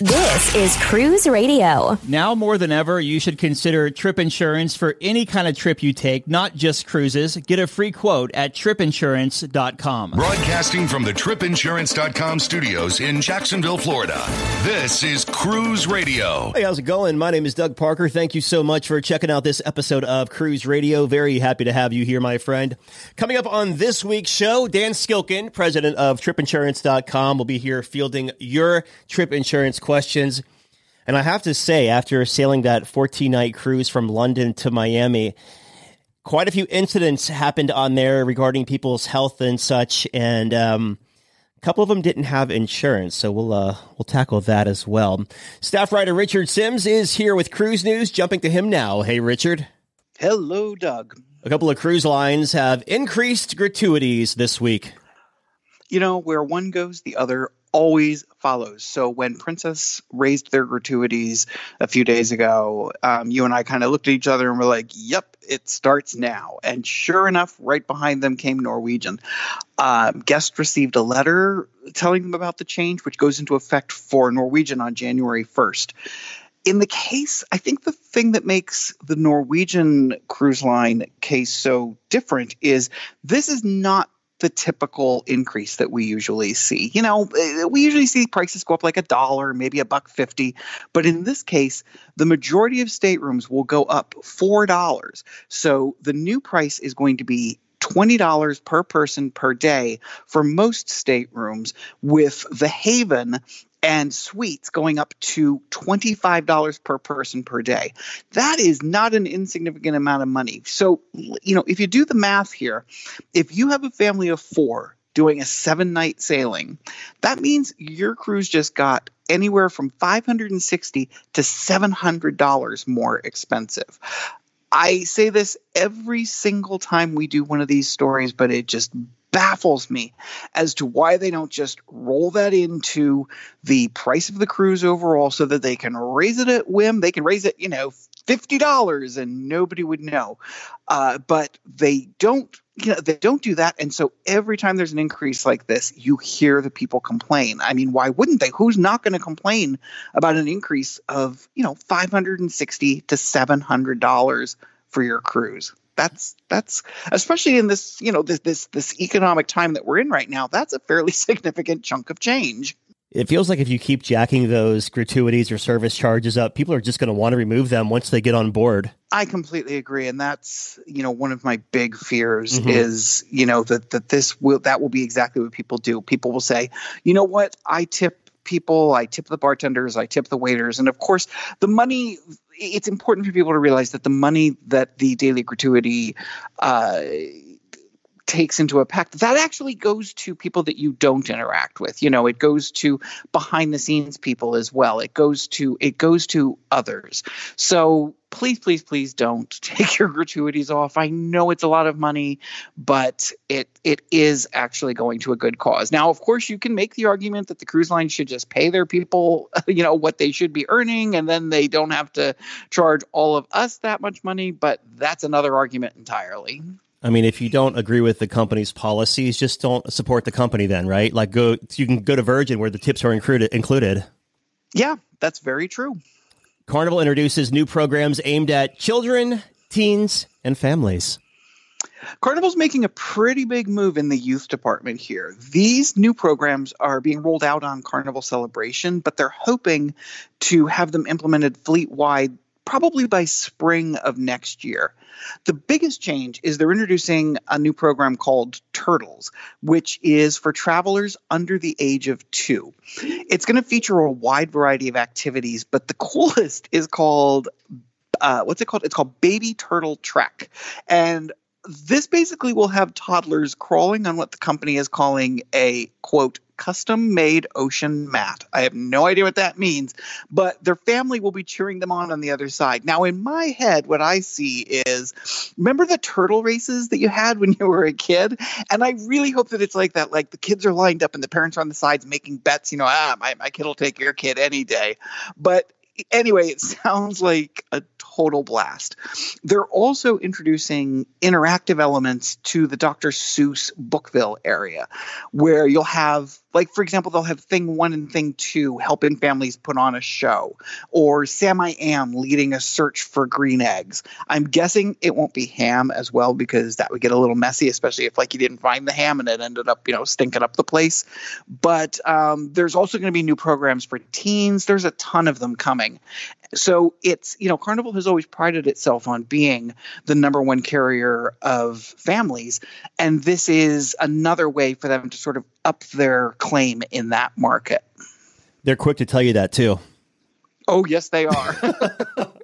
This is Cruise Radio. Now more than ever, you should consider trip insurance for any kind of trip you take, not just cruises. Get a free quote at tripinsurance.com. Broadcasting from the tripinsurance.com studios in Jacksonville, Florida. This is Cruise Radio. Hey, how's it going? My name is Doug Parker. Thank you so much for checking out this episode of Cruise Radio. Very happy to have you here, my friend. Coming up on this week's show, Dan Skilkin, president of tripinsurance.com, will be here fielding your trip insurance questions. And I have to say, after sailing that 14 night cruise from London to Miami, quite a few incidents happened on there regarding people's health and such. And, um, a couple of them didn't have insurance, so we'll uh, we'll tackle that as well. Staff writer Richard Sims is here with cruise news. Jumping to him now. Hey, Richard. Hello, Doug. A couple of cruise lines have increased gratuities this week. You know, where one goes, the other always follows. So when Princess raised their gratuities a few days ago, um, you and I kind of looked at each other and were like, "Yep, it starts now." And sure enough, right behind them came Norwegian. Um, guest received a letter telling them about the change, which goes into effect for Norwegian on January first. In the case, I think the thing that makes the Norwegian cruise line case so different is this is not the typical increase that we usually see. You know, eh, we usually see prices go up like a dollar, maybe a buck 50, but in this case, the majority of staterooms will go up $4. So the new price is going to be $20 per person per day for most staterooms, with the Haven and suites going up to $25 per person per day. That is not an insignificant amount of money. So, you know, if you do the math here, if you have a family of four doing a seven night sailing, that means your cruise just got anywhere from 560 to $700 more expensive. I say this every single time we do one of these stories, but it just baffles me as to why they don't just roll that into the price of the cruise overall so that they can raise it at whim. They can raise it, you know, $50 and nobody would know. Uh, but they don't. You know, they don't do that. And so every time there's an increase like this, you hear the people complain. I mean, why wouldn't they? Who's not going to complain about an increase of, you know, 560 to $700 for your cruise? That's that's especially in this you know this this this economic time that we're in right now that's a fairly significant chunk of change it feels like if you keep jacking those gratuities or service charges up, people are just going to want to remove them once they get on board. I completely agree, and that's you know one of my big fears mm-hmm. is you know that that this will that will be exactly what people do. People will say, you know what, I tip people, I tip the bartenders, I tip the waiters, and of course the money. It's important for people to realize that the money that the daily gratuity. Uh, takes into a effect that actually goes to people that you don't interact with you know it goes to behind the scenes people as well it goes to it goes to others so please please please don't take your gratuities off i know it's a lot of money but it it is actually going to a good cause now of course you can make the argument that the cruise line should just pay their people you know what they should be earning and then they don't have to charge all of us that much money but that's another argument entirely I mean, if you don't agree with the company's policies, just don't support the company then, right? Like go you can go to Virgin where the tips are included included. Yeah, that's very true. Carnival introduces new programs aimed at children, teens, and families. Carnival's making a pretty big move in the youth department here. These new programs are being rolled out on Carnival Celebration, but they're hoping to have them implemented fleet wide probably by spring of next year. The biggest change is they're introducing a new program called Turtles, which is for travelers under the age of two. It's going to feature a wide variety of activities, but the coolest is called uh, what's it called? It's called Baby Turtle Trek. And this basically will have toddlers crawling on what the company is calling a quote custom made ocean mat. I have no idea what that means, but their family will be cheering them on on the other side. Now, in my head, what I see is remember the turtle races that you had when you were a kid? And I really hope that it's like that. Like the kids are lined up and the parents are on the sides making bets, you know, ah, my, my kid will take your kid any day. But anyway, it sounds like a total blast. They're also introducing interactive elements to the Dr. Seuss Bookville area, where you'll have, like, for example, they'll have Thing One and Thing Two helping families put on a show, or Sam I Am leading a search for green eggs. I'm guessing it won't be ham as well because that would get a little messy, especially if, like, you didn't find the ham and it ended up, you know, stinking up the place. But um, there's also going to be new programs for teens. There's a ton of them coming. So it's, you know, Carnival has always prided itself on being the number one carrier of families. And this is another way for them to sort of up their claim in that market. They're quick to tell you that too. Oh, yes, they are.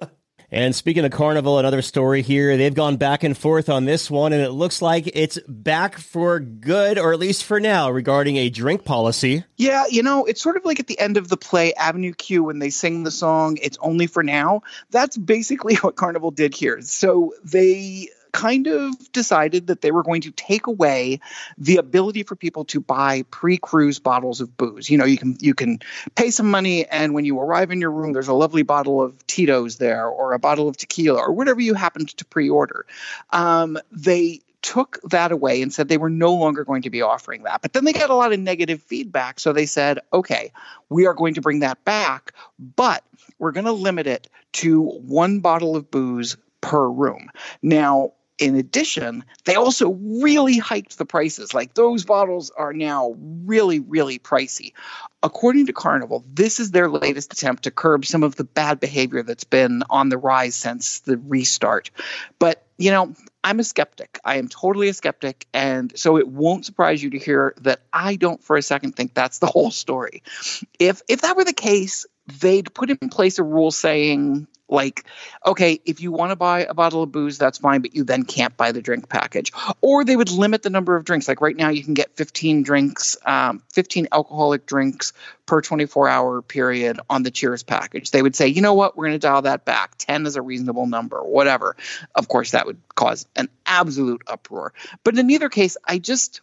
And speaking of Carnival, another story here. They've gone back and forth on this one, and it looks like it's back for good, or at least for now, regarding a drink policy. Yeah, you know, it's sort of like at the end of the play Avenue Q when they sing the song, It's Only for Now. That's basically what Carnival did here. So they kind of decided that they were going to take away the ability for people to buy pre-cruise bottles of booze. You know, you can you can pay some money and when you arrive in your room there's a lovely bottle of Tito's there or a bottle of tequila or whatever you happened to pre-order. Um, they took that away and said they were no longer going to be offering that. But then they got a lot of negative feedback. So they said, okay, we are going to bring that back, but we're going to limit it to one bottle of booze per room. Now, in addition, they also really hiked the prices. Like those bottles are now really, really pricey. According to Carnival, this is their latest attempt to curb some of the bad behavior that's been on the rise since the restart. But, you know, I'm a skeptic. I am totally a skeptic. And so it won't surprise you to hear that I don't for a second think that's the whole story. If if that were the case, they'd put in place a rule saying like okay if you want to buy a bottle of booze that's fine but you then can't buy the drink package. Or they would limit the number of drinks. Like right now you can get 15 drinks um, 15 alcoholic drinks per 24 hour period on the cheers package. They would say you know what? We're going to dial that back. 10 is a reasonable number whatever. Of course that would cause an absolute uproar. But in either case i just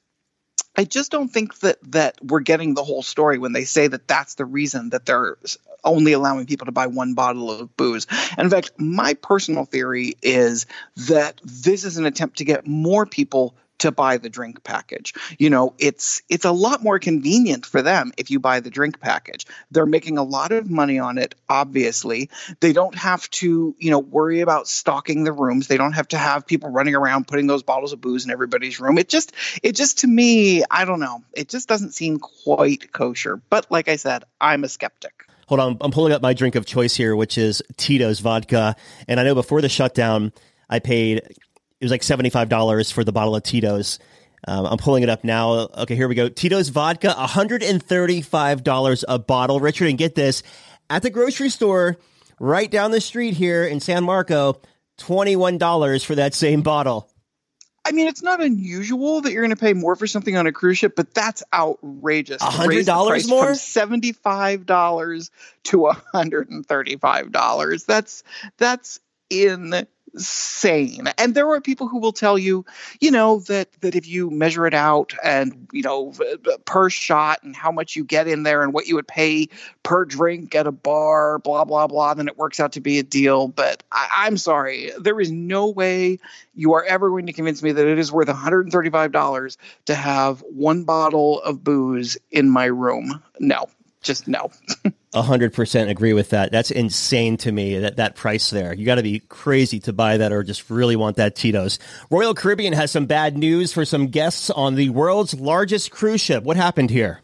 I just don't think that that we're getting the whole story when they say that that's the reason that they're only allowing people to buy one bottle of booze. And in fact, my personal theory is that this is an attempt to get more people to buy the drink package. You know, it's it's a lot more convenient for them if you buy the drink package. They're making a lot of money on it obviously. They don't have to, you know, worry about stocking the rooms. They don't have to have people running around putting those bottles of booze in everybody's room. It just it just to me, I don't know. It just doesn't seem quite kosher. But like I said, I'm a skeptic. Hold on, I'm pulling up my drink of choice here, which is Tito's vodka. And I know before the shutdown, I paid it was like seventy five dollars for the bottle of Tito's. Um, I'm pulling it up now. Okay, here we go. Tito's vodka, hundred and thirty five dollars a bottle. Richard, and get this at the grocery store right down the street here in San Marco, twenty one dollars for that same bottle. I mean, it's not unusual that you're going to pay more for something on a cruise ship, but that's outrageous. hundred dollars more, from seventy-five dollars to hundred and thirty-five dollars. That's that's in insane. And there are people who will tell you, you know, that that if you measure it out and you know per shot and how much you get in there and what you would pay per drink at a bar, blah blah blah, then it works out to be a deal. But I, am sorry, there is no way you are ever going to convince me that it is worth 135 dollars to have one bottle of booze in my room. No, just no. hundred percent agree with that. That's insane to me. That that price there. You got to be crazy to buy that, or just really want that Tito's. Royal Caribbean has some bad news for some guests on the world's largest cruise ship. What happened here?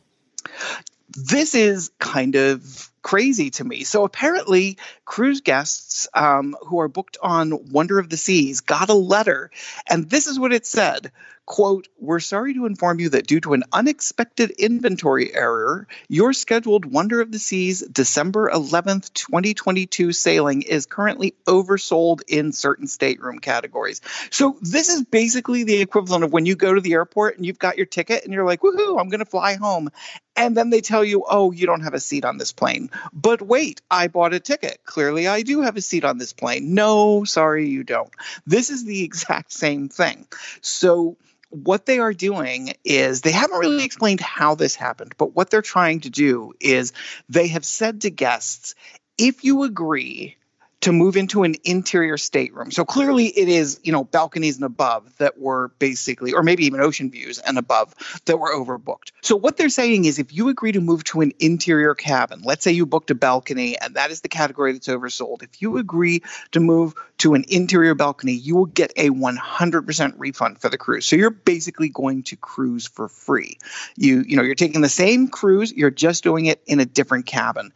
This is kind of crazy to me. So apparently, cruise guests um, who are booked on Wonder of the Seas got a letter, and this is what it said quote, We're sorry to inform you that due to an unexpected inventory error, your scheduled Wonder of the Seas December 11th, 2022 sailing is currently oversold in certain stateroom categories. So this is basically the equivalent of when you go to the airport and you've got your ticket and you're like, woohoo, I'm going to fly home. And then they tell you, oh, you don't have a seat on this plane. But wait, I bought a ticket. Clearly, I do have a seat on this plane. No, sorry, you don't. This is the exact same thing. So, what they are doing is they haven't really explained how this happened, but what they're trying to do is they have said to guests, if you agree to move into an interior stateroom. So clearly it is, you know, balconies and above that were basically, or maybe even ocean views and above that were overbooked. So what they're saying is if you agree to move to an interior cabin, let's say you booked a balcony and that is the category that's oversold. If you agree to move to an interior balcony, you will get a 100% refund for the cruise. So you're basically going to cruise for free. You, you know, you're taking the same cruise, you're just doing it in a different cabin.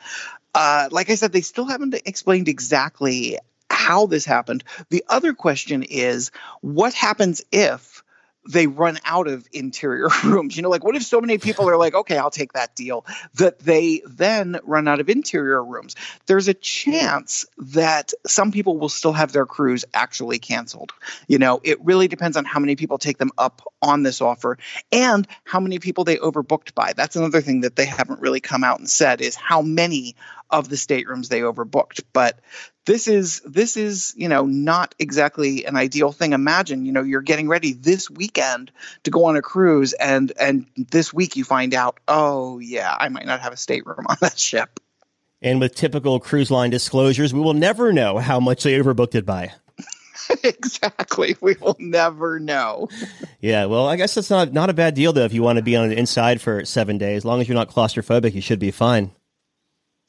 Uh, like I said, they still haven't explained exactly how this happened. The other question is what happens if they run out of interior rooms. You know, like what if so many people are like, okay, I'll take that deal, that they then run out of interior rooms? There's a chance that some people will still have their cruise actually canceled. You know, it really depends on how many people take them up on this offer and how many people they overbooked by. That's another thing that they haven't really come out and said is how many of the staterooms they overbooked. But this is this is you know not exactly an ideal thing. Imagine you know you're getting ready this weekend to go on a cruise and and this week you find out oh yeah i might not have a stateroom on that ship. And with typical cruise line disclosures we will never know how much they overbooked it by. Exactly. We will never know. Yeah well i guess that's not not a bad deal though if you want to be on the inside for seven days. As long as you're not claustrophobic you should be fine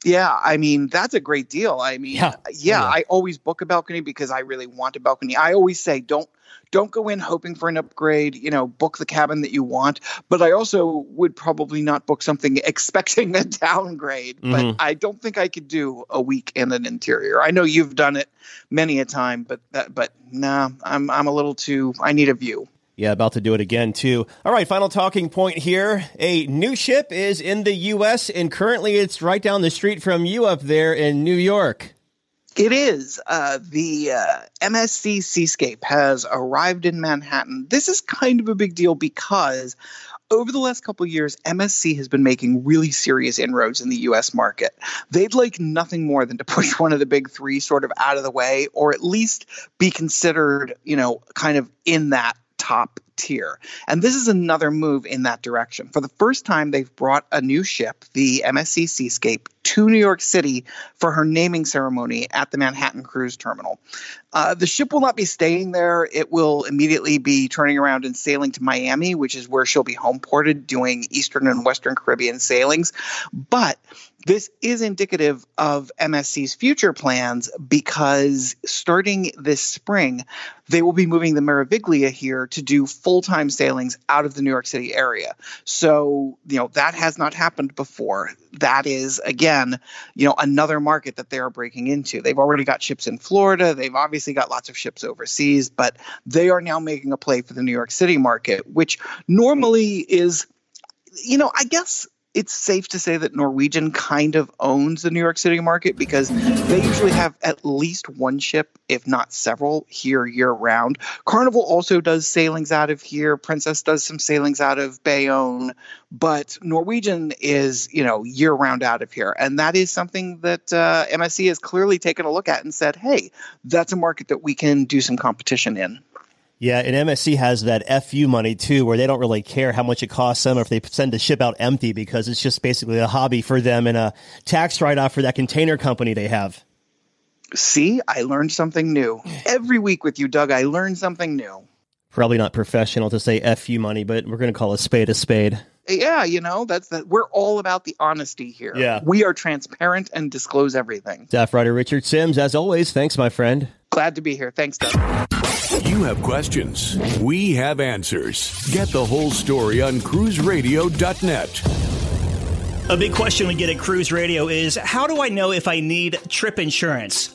yeah, I mean that's a great deal. I mean, yeah, yeah, yeah, I always book a balcony because I really want a balcony. I always say don't don't go in hoping for an upgrade, you know, book the cabin that you want, but I also would probably not book something expecting a downgrade, mm-hmm. but I don't think I could do a week in an interior. I know you've done it many a time, but that, but nah, I'm I'm a little too I need a view. Yeah, about to do it again, too. All right, final talking point here. A new ship is in the U.S., and currently it's right down the street from you up there in New York. It is. Uh, the uh, MSC Seascape has arrived in Manhattan. This is kind of a big deal because over the last couple years, MSC has been making really serious inroads in the US market. They'd like nothing more than to push one of the big three sort of out of the way, or at least be considered, you know, kind of in that top tier. And this is another move in that direction. For the first time, they've brought a new ship, the MSC Seascape, to New York City for her naming ceremony at the Manhattan Cruise Terminal. Uh, the ship will not be staying there. It will immediately be turning around and sailing to Miami, which is where she'll be home ported doing Eastern and Western Caribbean sailings. But this is indicative of MSC's future plans because starting this spring, they will be moving the Meraviglia here to do full time sailings out of the New York City area. So, you know, that has not happened before. That is, again, you know, another market that they are breaking into. They've already got ships in Florida. They've obviously got lots of ships overseas, but they are now making a play for the New York City market, which normally is you know, I guess it's safe to say that Norwegian kind of owns the New York City market because they usually have at least one ship, if not several, here year round. Carnival also does sailings out of here. Princess does some sailings out of Bayonne, but Norwegian is, you know, year round out of here. And that is something that uh, MSC has clearly taken a look at and said, hey, that's a market that we can do some competition in. Yeah, and MSC has that FU money too, where they don't really care how much it costs them or if they send a ship out empty because it's just basically a hobby for them and a tax write off for that container company they have. See, I learned something new. Every week with you, Doug, I learned something new. Probably not professional to say FU money, but we're going to call a spade a spade. Yeah, you know, that's that. We're all about the honesty here. Yeah. We are transparent and disclose everything. Staff writer Richard Sims, as always, thanks, my friend. Glad to be here. Thanks, Doug. You have questions. We have answers. Get the whole story on cruiseradio.net. A big question we get at Cruise Radio is how do I know if I need trip insurance?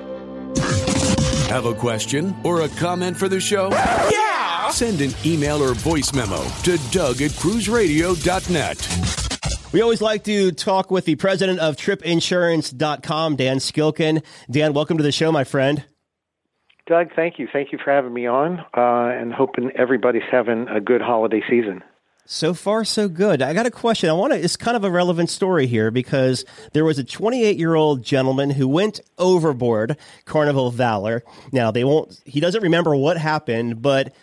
Have a question or a comment for the show? Yeah! Send an email or voice memo to Doug at cruiseradio.net. We always like to talk with the president of tripinsurance.com, Dan Skilkin. Dan, welcome to the show, my friend. Doug, thank you. Thank you for having me on uh, and hoping everybody's having a good holiday season. So far, so good. I got a question. I want to, it's kind of a relevant story here because there was a 28 year old gentleman who went overboard Carnival Valor. Now, they won't, he doesn't remember what happened, but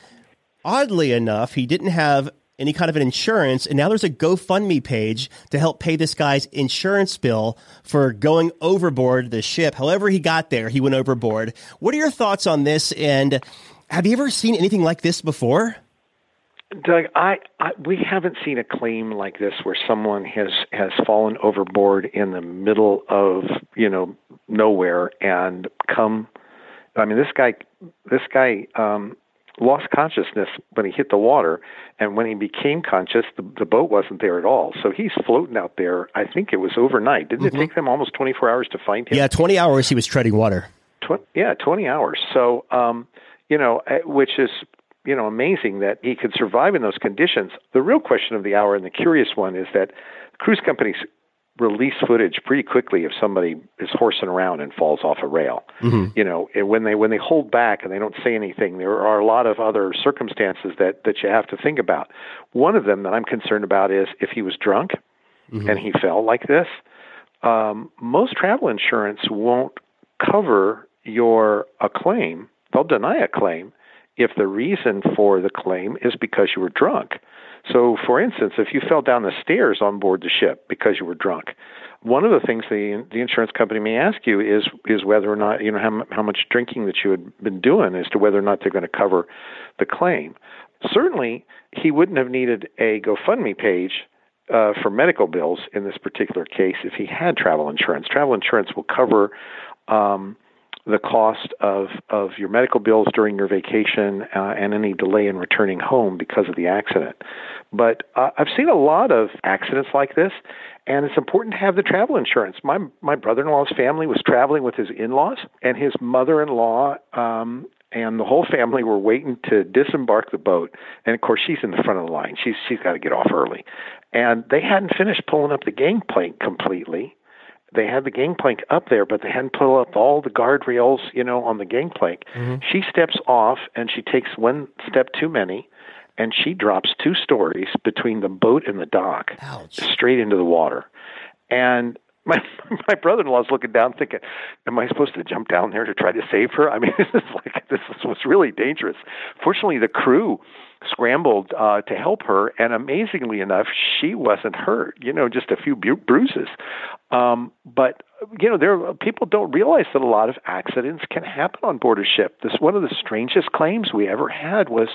oddly enough, he didn't have any kind of an insurance. And now there's a GoFundMe page to help pay this guy's insurance bill for going overboard the ship. However, he got there, he went overboard. What are your thoughts on this? And have you ever seen anything like this before? Doug, I, I we haven't seen a claim like this where someone has has fallen overboard in the middle of you know nowhere and come. I mean, this guy this guy um, lost consciousness when he hit the water, and when he became conscious, the, the boat wasn't there at all. So he's floating out there. I think it was overnight. Didn't mm-hmm. it take them almost 24 hours to find him? Yeah, 20 hours he was treading water. Tw- yeah, 20 hours. So, um, you know, eh, which is you know amazing that he could survive in those conditions. The real question of the hour and the curious one is that cruise companies release footage pretty quickly if somebody is horsing around and falls off a rail. Mm-hmm. You know, when they when they hold back and they don't say anything, there are a lot of other circumstances that that you have to think about. One of them that I'm concerned about is if he was drunk mm-hmm. and he fell like this. Um, most travel insurance won't cover your a claim. They'll deny a claim if the reason for the claim is because you were drunk. So, for instance, if you fell down the stairs on board the ship because you were drunk, one of the things the the insurance company may ask you is is whether or not you know how how much drinking that you had been doing as to whether or not they're going to cover the claim. Certainly, he wouldn't have needed a GoFundMe page uh, for medical bills in this particular case if he had travel insurance. Travel insurance will cover. Um, the cost of, of your medical bills during your vacation uh, and any delay in returning home because of the accident. But uh, I've seen a lot of accidents like this, and it's important to have the travel insurance. My my brother-in-law's family was traveling with his in-laws, and his mother-in-law um, and the whole family were waiting to disembark the boat. And of course, she's in the front of the line. She's she's got to get off early, and they hadn't finished pulling up the gangplank completely they had the gangplank up there, but they hadn't put up all the guardrails, you know, on the gangplank. Mm-hmm. She steps off and she takes one step too many, and she drops two stories between the boat and the dock, Ouch. straight into the water. And my my brother-in-law's looking down, thinking, "Am I supposed to jump down there to try to save her?" I mean, this is like this was really dangerous. Fortunately, the crew scrambled uh, to help her, and amazingly enough, she wasn't hurt. You know, just a few bu- bruises. Um, but you know, there people don't realize that a lot of accidents can happen on board a ship. This one of the strangest claims we ever had was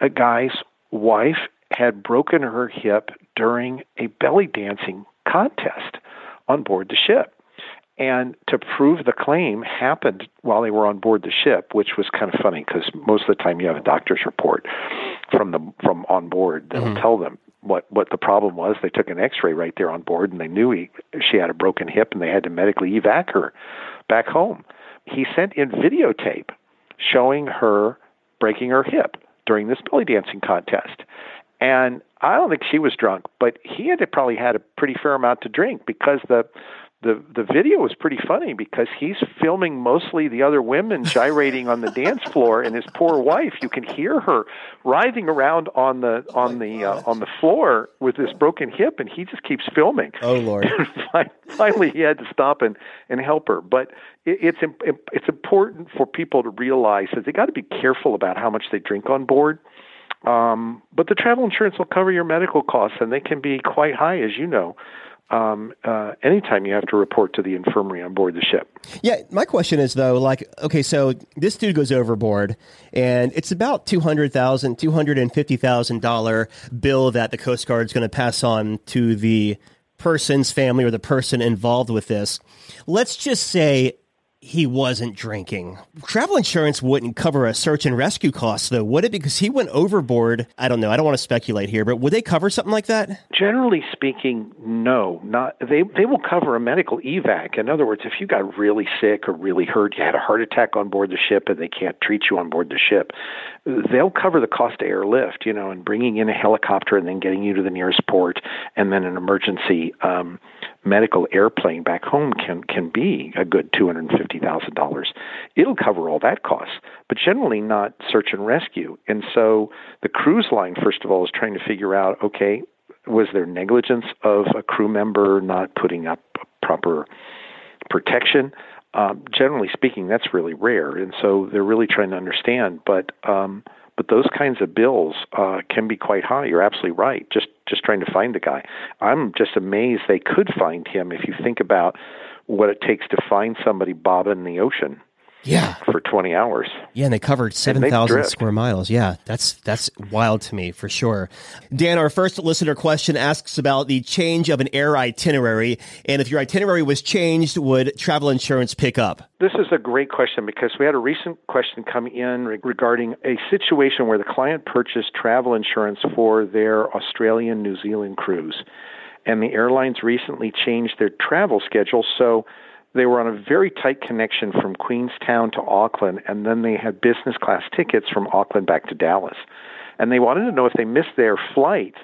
a guy's wife had broken her hip during a belly dancing contest on board the ship. And to prove the claim happened while they were on board the ship, which was kind of funny because most of the time you have a doctor's report from the from on board that'll mm-hmm. tell them what what the problem was. They took an X-ray right there on board, and they knew he she had a broken hip, and they had to medically evac her back home. He sent in videotape showing her breaking her hip during this belly dancing contest, and I don't think she was drunk, but he had probably had a pretty fair amount to drink because the the the video was pretty funny because he's filming mostly the other women gyrating on the dance floor, and his poor wife. You can hear her writhing around on the on the uh, on the floor with this broken hip, and he just keeps filming. Oh Lord! Finally, he had to stop and and help her. But it, it's it's important for people to realize that they got to be careful about how much they drink on board. Um, but the travel insurance will cover your medical costs, and they can be quite high, as you know um, uh, anytime you have to report to the infirmary on board the ship. Yeah, my question is though, like, okay, so this dude goes overboard, and it's about two hundred thousand, two hundred and fifty thousand dollar bill that the Coast Guard is going to pass on to the person's family or the person involved with this. Let's just say he wasn't drinking. Travel insurance wouldn't cover a search and rescue cost, though, would it? Because he went overboard. I don't know. I don't want to speculate here, but would they cover something like that? Generally speaking, no. Not they. They will cover a medical evac. In other words, if you got really sick or really hurt, you had a heart attack on board the ship, and they can't treat you on board the ship, they'll cover the cost of airlift. You know, and bringing in a helicopter and then getting you to the nearest port, and then an emergency. Um, medical airplane back home can can be a good two hundred and fifty thousand dollars. It'll cover all that cost, but generally not search and rescue. And so the cruise line, first of all, is trying to figure out okay, was there negligence of a crew member not putting up proper protection? Um, generally speaking, that's really rare, and so they're really trying to understand. But um, but those kinds of bills uh, can be quite high. You're absolutely right. Just just trying to find the guy. I'm just amazed they could find him. If you think about what it takes to find somebody bobbing in the ocean, yeah. For 20 hours. Yeah, and they covered 7,000 square miles. Yeah, that's that's wild to me for sure. Dan, our first listener question asks about the change of an air itinerary and if your itinerary was changed, would travel insurance pick up? This is a great question because we had a recent question come in regarding a situation where the client purchased travel insurance for their Australian New Zealand cruise and the airlines recently changed their travel schedule so they were on a very tight connection from Queenstown to Auckland, and then they had business class tickets from Auckland back to Dallas. And they wanted to know if they missed their flight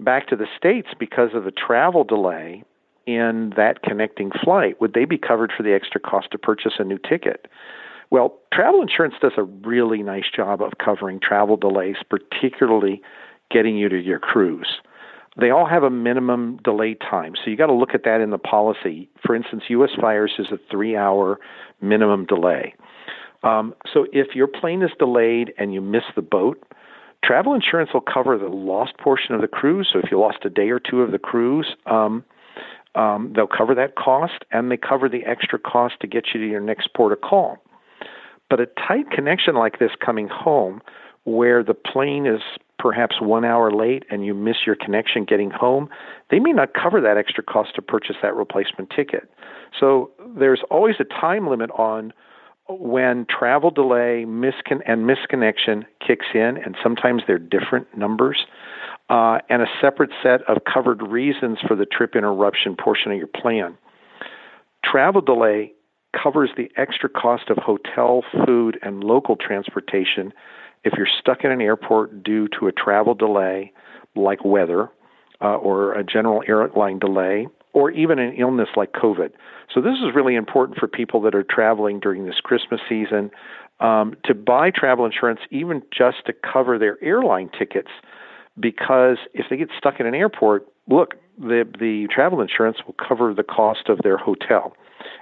back to the States because of the travel delay in that connecting flight, would they be covered for the extra cost to purchase a new ticket? Well, travel insurance does a really nice job of covering travel delays, particularly getting you to your cruise they all have a minimum delay time. So you got to look at that in the policy. For instance, U.S. Fires is a three hour minimum delay. Um, so if your plane is delayed and you miss the boat, travel insurance will cover the lost portion of the cruise. So if you lost a day or two of the cruise, um, um, they'll cover that cost and they cover the extra cost to get you to your next port of call. But a tight connection like this coming home, where the plane is perhaps one hour late and you miss your connection getting home, they may not cover that extra cost to purchase that replacement ticket. So there's always a time limit on when travel delay miscon- and misconnection kicks in, and sometimes they're different numbers, uh, and a separate set of covered reasons for the trip interruption portion of your plan. Travel delay covers the extra cost of hotel, food, and local transportation if you're stuck in an airport due to a travel delay, like weather, uh, or a general airline delay, or even an illness like COVID. So, this is really important for people that are traveling during this Christmas season um, to buy travel insurance, even just to cover their airline tickets, because if they get stuck in an airport, look, the, the travel insurance will cover the cost of their hotel.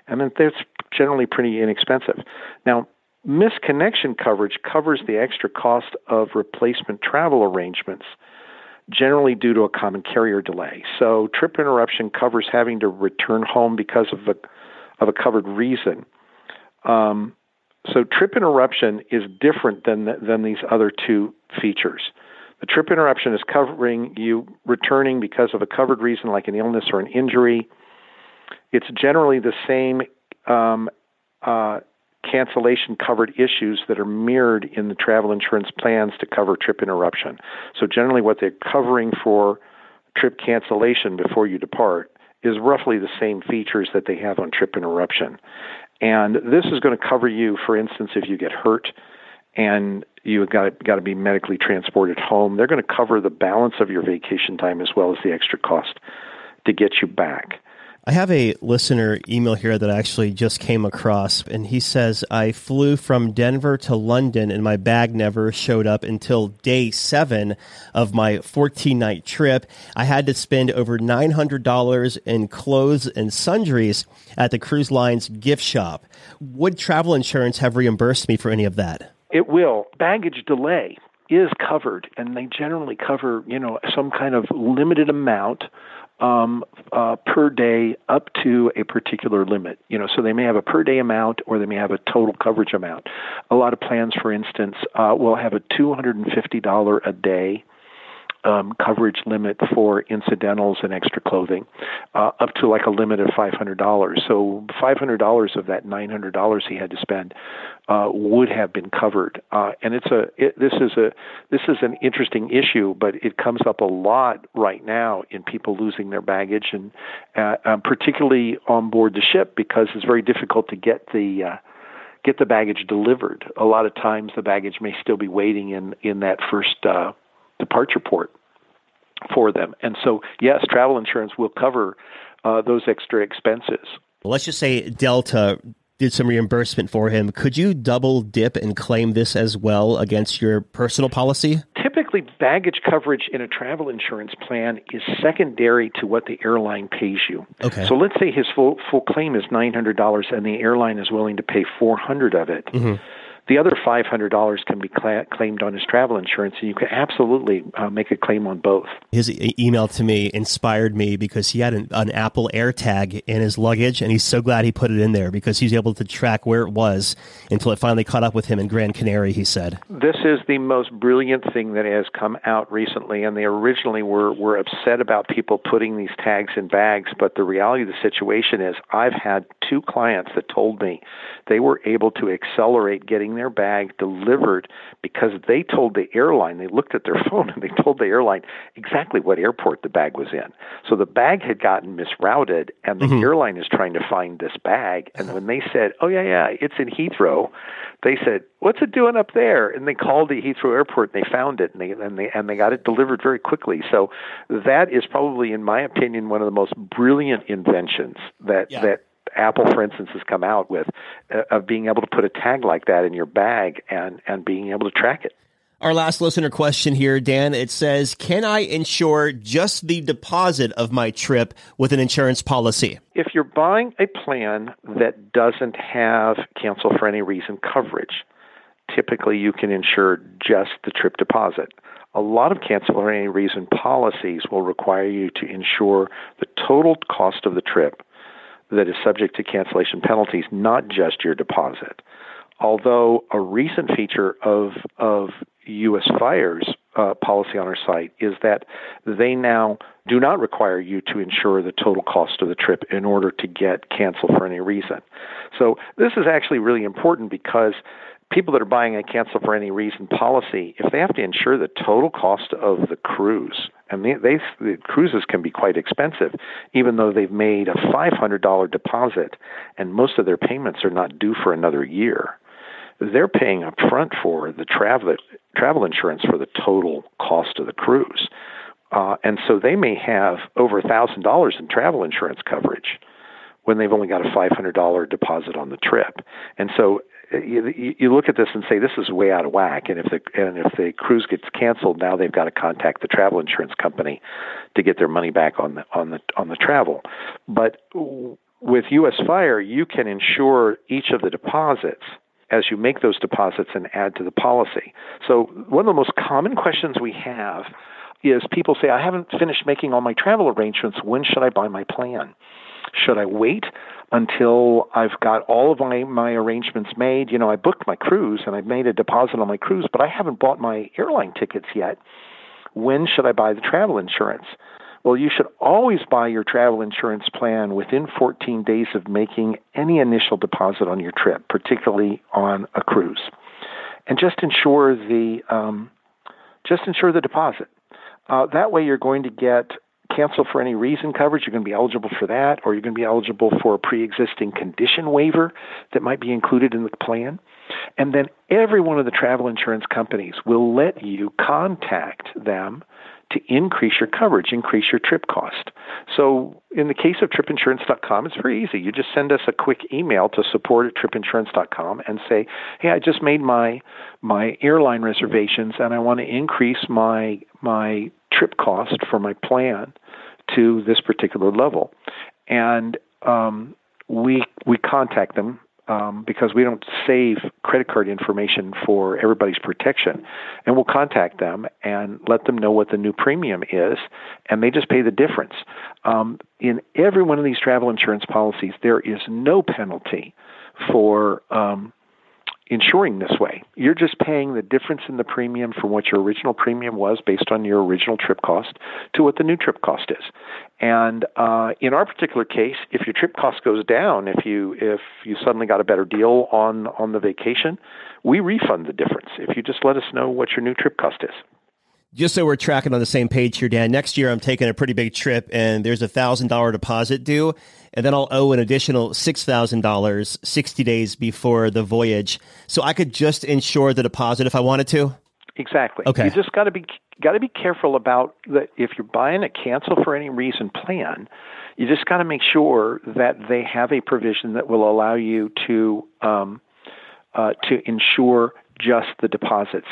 And that's generally pretty inexpensive. Now, Misconnection coverage covers the extra cost of replacement travel arrangements, generally due to a common carrier delay. So, trip interruption covers having to return home because of a, of a covered reason. Um, so, trip interruption is different than, than these other two features. The trip interruption is covering you returning because of a covered reason like an illness or an injury. It's generally the same um, uh, cancellation covered issues that are mirrored in the travel insurance plans to cover trip interruption. So, generally, what they're covering for trip cancellation before you depart is roughly the same features that they have on trip interruption. And this is going to cover you, for instance, if you get hurt and you've got got to be medically transported home. They're going to cover the balance of your vacation time as well as the extra cost to get you back. I have a listener email here that I actually just came across, and he says, I flew from Denver to London, and my bag never showed up until day seven of my 14 night trip. I had to spend over $900 in clothes and sundries at the cruise line's gift shop. Would travel insurance have reimbursed me for any of that? It will. Baggage delay is covered, and they generally cover, you know, some kind of limited amount um, uh, per day up to a particular limit. You know, so they may have a per day amount or they may have a total coverage amount. A lot of plans, for instance, uh, will have a $250 a day um, coverage limit for incidentals and extra clothing, uh, up to like a limit of five hundred dollars. So five hundred dollars of that nine hundred dollars he had to spend uh, would have been covered. Uh, and it's a it, this is a this is an interesting issue, but it comes up a lot right now in people losing their baggage, and uh, um, particularly on board the ship because it's very difficult to get the uh, get the baggage delivered. A lot of times, the baggage may still be waiting in in that first uh, departure port for them. And so, yes, travel insurance will cover uh, those extra expenses. Let's just say Delta did some reimbursement for him. Could you double dip and claim this as well against your personal policy? Typically, baggage coverage in a travel insurance plan is secondary to what the airline pays you. Okay. So let's say his full full claim is nine hundred dollars, and the airline is willing to pay four hundred of it. Mm-hmm. The other $500 can be cla- claimed on his travel insurance, and you can absolutely uh, make a claim on both. His e- email to me inspired me because he had an, an, Apple AirTag in his luggage, and he's so glad he put it in there because he's able to track where it was until it finally caught up with him in Grand Canary, he said. This is the most brilliant thing that has come out recently, and they originally were, were upset about people putting these tags in bags, but the reality of the situation is I've had two clients that told me they were able to accelerate getting getting their bag delivered because they told the airline, they looked at their phone and they told the airline exactly what airport the bag was in. So the bag had gotten misrouted and the mm-hmm. airline is trying to find this bag. And when they said, oh, yeah, yeah, it's in Heathrow, they said, "What's it doing up there?" And they called the Heathrow Airport and they found it and they and they and they got it delivered very quickly. So that is probably, in my opinion, one of the most brilliant inventions that yeah. that Apple, for instance, has come out with uh, of being able to put a tag like that in your bag and and being able to track it. Our last listener question here, Dan. It says, "Can I insure just the deposit of my trip with an insurance policy?" If you're buying a plan that doesn't have cancel for any reason coverage, typically you can insure just the trip deposit. A lot of cancel for any reason policies will require you to insure the total cost of the trip that is subject to cancellation penalties, not just your deposit. Although a recent feature of of U.S. Fire's uh, policy on our site is that they now do not require you to insure the total cost of the trip in order to get canceled for any reason. So this is actually really important because people that are buying a cancel for any reason policy, if they have to insure the total cost of the cruise, and they, they the cruises can be quite expensive, even though they've made a $500 deposit and most of their payments are not due for another year. They're paying up front for the travel travel insurance for the total cost of the cruise, uh, and so they may have over a thousand dollars in travel insurance coverage when they've only got a $500 deposit on the trip. And so you, you look at this and say this is way out of whack. And if the and if the cruise gets canceled, now they've got to contact the travel insurance company to get their money back on the on the on the travel. But with U.S. Fire, you can insure each of the deposits as you make those deposits and add to the policy. So one of the most common questions we have is people say, I haven't finished making all my travel arrangements. When should I buy my plan? Should I wait until I've got all of my, my arrangements made? You know, I booked my cruise and I've made a deposit on my cruise, but I haven't bought my airline tickets yet. When should I buy the travel insurance? Well, you should always buy your travel insurance plan within 14 days of making any initial deposit on your trip, particularly on a cruise, and just insure the um, just insure the deposit. Uh, that way, you're going to get cancel for any reason coverage, you're going to be eligible for that, or you're going to be eligible for a pre existing condition waiver that might be included in the plan. And then every one of the travel insurance companies will let you contact them to increase your coverage, increase your trip cost. So, in the case of tripinsurance.com, it's very easy. You just send us a quick email to support at tripinsurance.com and say, "Hey, I just made my my airline reservations and I want to increase my my trip cost for my plan to this particular level." And um, we we contact them um, because we don't save credit card information for everybody's protection. And we'll contact them and let them know what the new premium is, and they just pay the difference. Um, in every one of these travel insurance policies, there is no penalty for um, insuring this way. You're just paying the difference in the premium from what your original premium was based on your original trip cost to what the new trip cost is. And uh, in our particular case, if your trip cost goes down, if you if you suddenly got a better deal on on the vacation, we refund the difference. If you just let us know what your new trip cost is just so we're tracking on the same page here, Dan, next year I'm taking a pretty big trip and there's a thousand dollar deposit due, and then I'll owe an additional six thousand dollars sixty days before the voyage. So I could just insure the deposit if I wanted to. Exactly. Okay. You just got to be got to be careful about that. If you're buying a cancel for any reason plan, you just got to make sure that they have a provision that will allow you to um, uh, to insure just the deposits.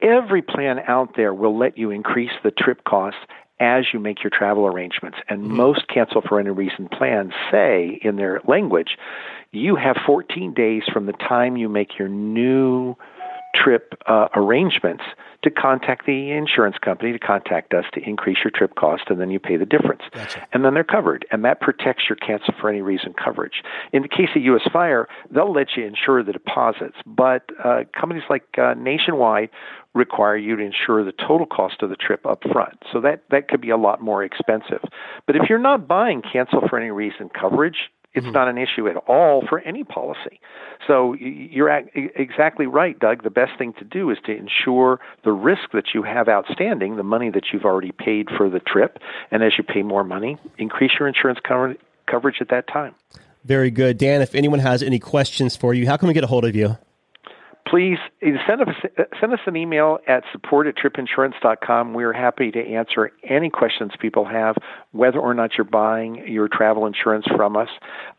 Every plan out there will let you increase the trip costs as you make your travel arrangements. And mm-hmm. most cancel for any reason plans say in their language, you have 14 days from the time you make your new trip uh, arrangements to contact the insurance company to contact us to increase your trip cost, and then you pay the difference. Gotcha. And then they're covered, and that protects your cancel for any reason coverage. In the case of U.S. Fire, they'll let you insure the deposits, but uh, companies like uh, Nationwide require you to insure the total cost of the trip up front. So that, that could be a lot more expensive. But if you're not buying cancel for any reason coverage, it's mm-hmm. not an issue at all for any policy. So you're exactly right, Doug. The best thing to do is to insure the risk that you have outstanding, the money that you've already paid for the trip, and as you pay more money, increase your insurance cover- coverage at that time. Very good. Dan, if anyone has any questions for you, how can we get a hold of you? Please send us, send us an email at support at tripinsurance.com. We're happy to answer any questions people have, whether or not you're buying your travel insurance from us.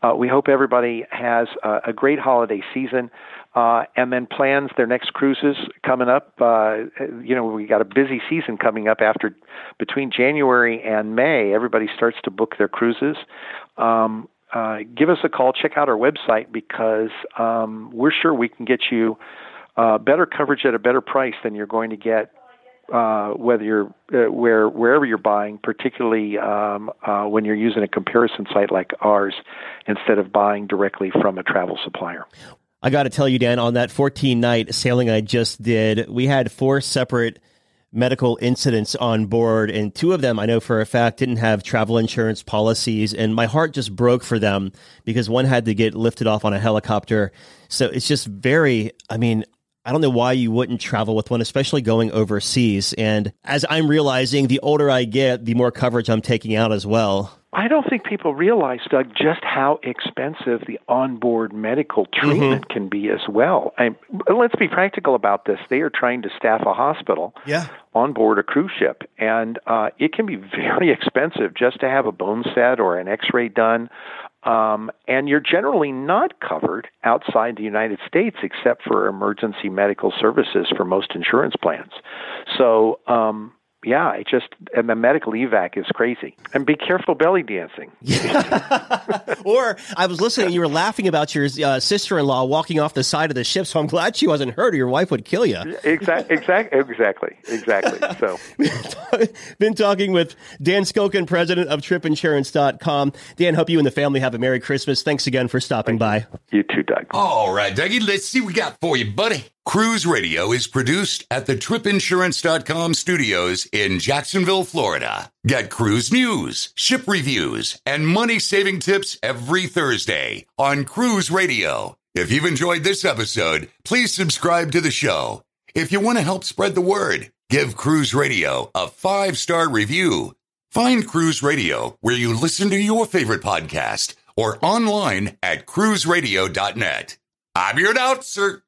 Uh, we hope everybody has a, a great holiday season. Uh, and then plans their next cruises coming up. Uh, you know, we got a busy season coming up after between January and May. Everybody starts to book their cruises. Um, uh, give us a call. Check out our website because um, we're sure we can get you uh, better coverage at a better price than you're going to get uh, whether you're uh, where wherever you're buying, particularly um, uh, when you're using a comparison site like ours instead of buying directly from a travel supplier. I got to tell you, Dan, on that 14 night sailing I just did, we had four separate medical incidents on board, and two of them I know for a fact didn't have travel insurance policies, and my heart just broke for them because one had to get lifted off on a helicopter. So it's just very, I mean, I don't know why you wouldn't travel with one, especially going overseas. And as I'm realizing, the older I get, the more coverage I'm taking out as well. I don't think people realize, Doug, just how expensive the onboard medical mm-hmm. treatment mm-hmm. can be as well. I, let's be practical about this. They are trying to staff a hospital yeah. on board a cruise ship, and uh, it can be very expensive just to have a bone set or an X-ray done. Um, and you're generally not covered outside the United States except for emergency medical services for most insurance plans. So, um, yeah, it just and the medical evac is crazy. And be careful belly dancing. or I was listening, you were laughing about your uh, sister-in-law walking off the side of the ship. So I'm glad she wasn't hurt, or your wife would kill you. Exactly, exactly, exactly, exactly. So, been talking with Dan Skilken, president of TripInsurance.com. Dan, hope you and the family have a Merry Christmas. Thanks again for stopping Thank by. You. you too, Doug. All right, Dougie, let's see what we got for you, buddy. Cruise Radio is produced at the tripinsurance.com studios in Jacksonville, Florida. Get cruise news, ship reviews, and money saving tips every Thursday on Cruise Radio. If you've enjoyed this episode, please subscribe to the show. If you want to help spread the word, give Cruise Radio a five star review. Find Cruise Radio where you listen to your favorite podcast or online at cruiseradio.net. I'm your announcer.